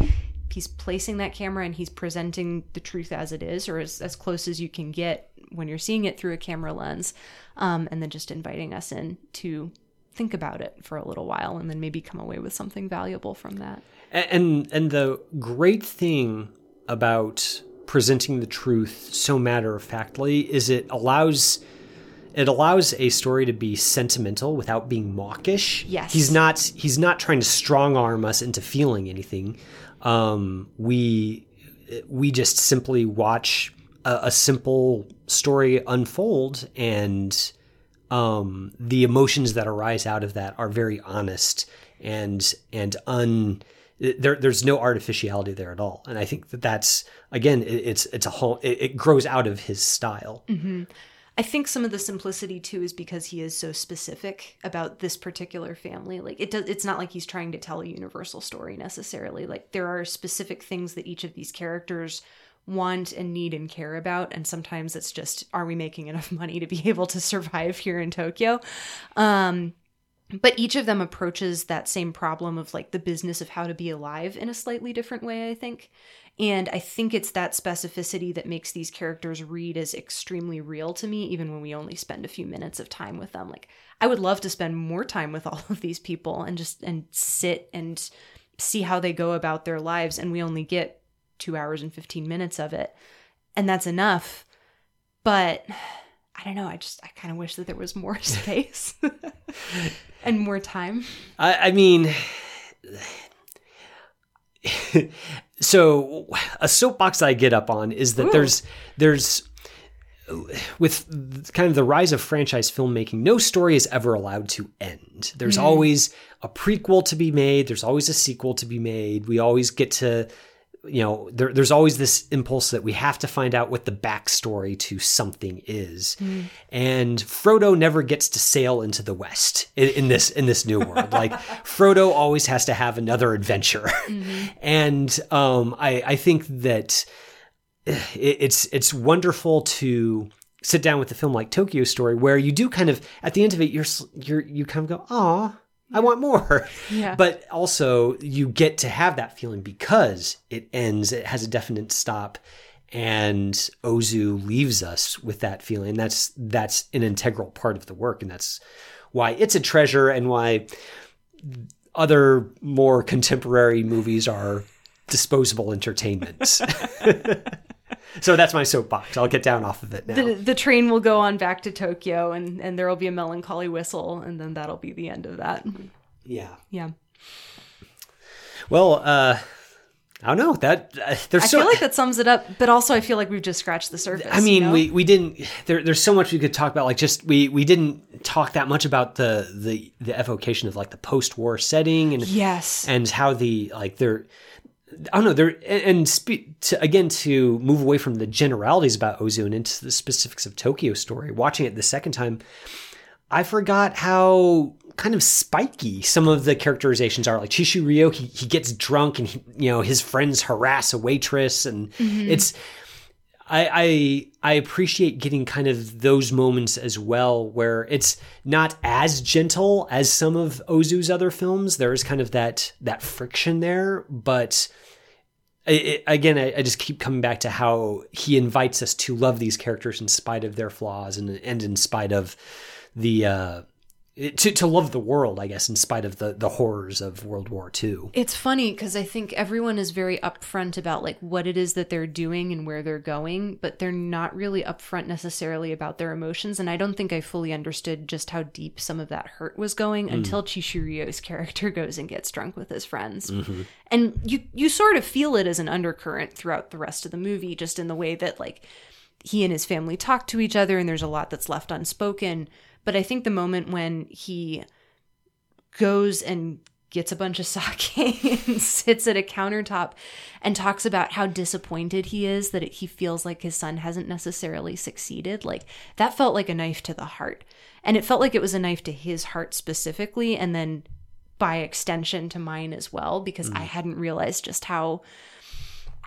he's placing that camera and he's presenting the truth as it is or as, as close as you can get when you're seeing it through a camera lens um, and then just inviting us in to think about it for a little while and then maybe come away with something valuable from that and and the great thing about presenting the truth so matter of factly is it allows it allows a story to be sentimental without being mawkish. Yes. He's not he's not trying to strong arm us into feeling anything. Um, we we just simply watch a, a simple story unfold and um, the emotions that arise out of that are very honest and and un there, there's no artificiality there at all and i think that that's again it, it's it's a whole it, it grows out of his style I think some of the simplicity too is because he is so specific about this particular family. Like it does it's not like he's trying to tell a universal story necessarily. Like there are specific things that each of these characters want and need and care about and sometimes it's just are we making enough money to be able to survive here in Tokyo? Um but each of them approaches that same problem of like the business of how to be alive in a slightly different way, I think. And I think it's that specificity that makes these characters read as extremely real to me, even when we only spend a few minutes of time with them. Like, I would love to spend more time with all of these people and just and sit and see how they go about their lives. And we only get two hours and 15 minutes of it. And that's enough. But I don't know. I just, I kind of wish that there was more space and more time. i, I mean so a soapbox i get up on is that there's there's with kind of the rise of franchise filmmaking, no story is ever allowed to end. There's mm-hmm. always a prequel to be made. There's always a sequel to be made. We always get to you know, there, there's always this impulse that we have to find out what the backstory to something is, mm. and Frodo never gets to sail into the West in, in this in this new world. like Frodo always has to have another adventure, mm-hmm. and um, I I think that eh, it, it's it's wonderful to sit down with a film like Tokyo Story, where you do kind of at the end of it, you're you're you kind of go, oh. I want more. Yeah. But also, you get to have that feeling because it ends, it has a definite stop, and Ozu leaves us with that feeling. That's that's an integral part of the work, and that's why it's a treasure and why other more contemporary movies are disposable entertainment. so that's my soapbox. I'll get down off of it now. The, the train will go on back to Tokyo, and and there will be a melancholy whistle, and then that'll be the end of that. yeah. Yeah, Well, uh, I don't know that uh, there's I so. feel like that sums it up. But also, I feel like we've just scratched the surface. I mean, you know? we, we didn't. There, there's so much we could talk about. Like, just we we didn't talk that much about the the the evocation of like the post war setting and yes, and how the like they're I don't know they're and, spe- to, again to move away from the generalities about Ozu and into the specifics of Tokyo Story. Watching it the second time, I forgot how kind of spiky some of the characterizations are. Like Chishu Ryo, he, he gets drunk and he, you know his friends harass a waitress, and mm-hmm. it's I, I I appreciate getting kind of those moments as well, where it's not as gentle as some of Ozu's other films. There is kind of that that friction there, but I- I- again, I, I just keep coming back to how he invites us to love these characters in spite of their flaws and and in spite of the uh, to to love the world, I guess, in spite of the the horrors of World War II. It's funny because I think everyone is very upfront about like what it is that they're doing and where they're going, but they're not really upfront necessarily about their emotions. And I don't think I fully understood just how deep some of that hurt was going mm. until Chishu Ryo's character goes and gets drunk with his friends. Mm-hmm. And you you sort of feel it as an undercurrent throughout the rest of the movie, just in the way that like he and his family talk to each other and there's a lot that's left unspoken. But I think the moment when he goes and gets a bunch of sake and sits at a countertop and talks about how disappointed he is that it, he feels like his son hasn't necessarily succeeded like that felt like a knife to the heart. And it felt like it was a knife to his heart specifically and then by extension to mine as well because i mm. hadn't realized just how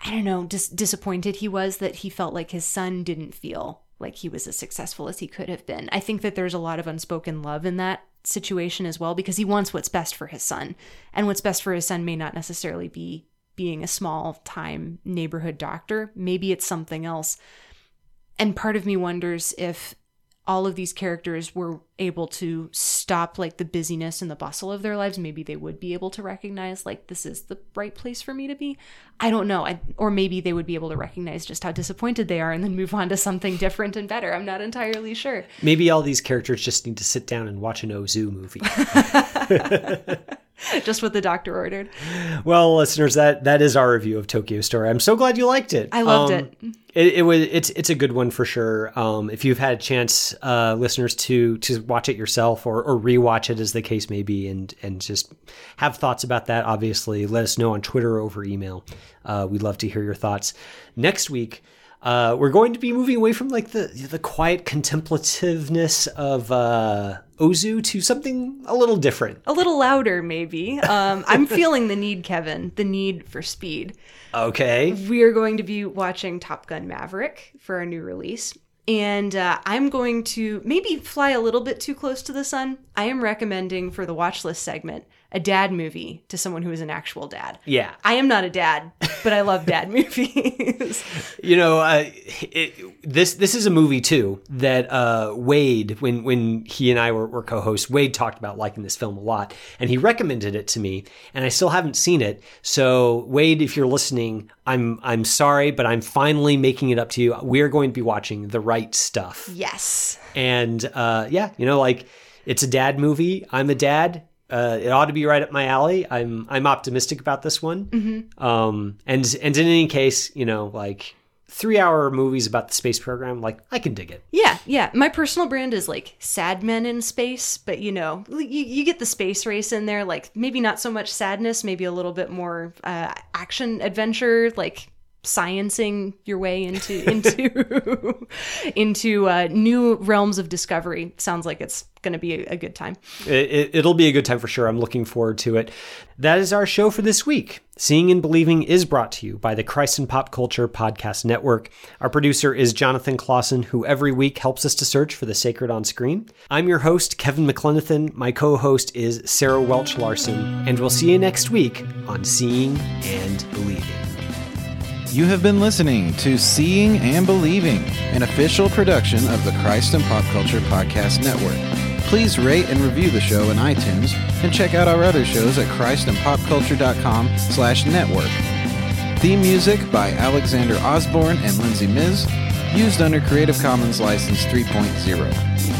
i don't know dis- disappointed he was that he felt like his son didn't feel like he was as successful as he could have been. I think that there's a lot of unspoken love in that situation as well because he wants what's best for his son. And what's best for his son may not necessarily be being a small time neighborhood doctor. Maybe it's something else. And part of me wonders if all of these characters were able to stop like the busyness and the bustle of their lives maybe they would be able to recognize like this is the right place for me to be i don't know I, or maybe they would be able to recognize just how disappointed they are and then move on to something different and better i'm not entirely sure Maybe all these characters just need to sit down and watch an Ozu movie. just what the doctor ordered Well, listeners, that that is our review of Tokyo Story. I'm so glad you liked it. I loved Um, it. It, it was it's it's a good one for sure. Um, if you've had a chance, uh, listeners, to to watch it yourself or or rewatch it, as the case may be, and and just have thoughts about that. Obviously, let us know on Twitter or over email. Uh, we'd love to hear your thoughts. Next week. Uh, we're going to be moving away from like the the quiet contemplativeness of uh, Ozu to something a little different. a little louder maybe um, i'm feeling the need kevin the need for speed Okay. we are going to be watching top gun maverick for our new release and uh, i'm going to maybe fly a little bit too close to the sun i am recommending for the watch list segment a dad movie to someone who is an actual dad Yeah. i am not a dad but i love dad movies You know, uh, it, this this is a movie too that uh, Wade, when when he and I were, were co-hosts, Wade talked about liking this film a lot, and he recommended it to me, and I still haven't seen it. So, Wade, if you're listening, I'm I'm sorry, but I'm finally making it up to you. We're going to be watching the right stuff, yes and uh, yeah, you know, like it's a dad movie. I'm a dad. Uh, it ought to be right up my alley. I'm I'm optimistic about this one. Um, and and in any case, you know, like three hour movies about the space program, like I can dig it. Yeah, yeah. My personal brand is like sad men in space, but you know, you, you get the space race in there. Like maybe not so much sadness, maybe a little bit more uh, action adventure, like sciencing your way into into into uh, new realms of discovery. Sounds like it's going to be a, a, good time. It, will be a good time for sure. I'm looking forward to it. That is our show for this week. Seeing and Believing is brought to you by the Christ and Pop Culture Podcast Network. Our producer is Jonathan Clausen, who every week helps us to search for the sacred on screen. I'm your host, Kevin McLenithan. My co host is Sarah Welch Larson, and we'll see you next week on Seeing and Believing. You have been listening to Seeing and Believing, an official production of the Christ and Pop Culture Podcast Network. Please rate and review the show in iTunes and check out our other shows at christandpopculture.com slash network. Theme music by Alexander Osborne and Lindsay Miz, used under Creative Commons License 3.0.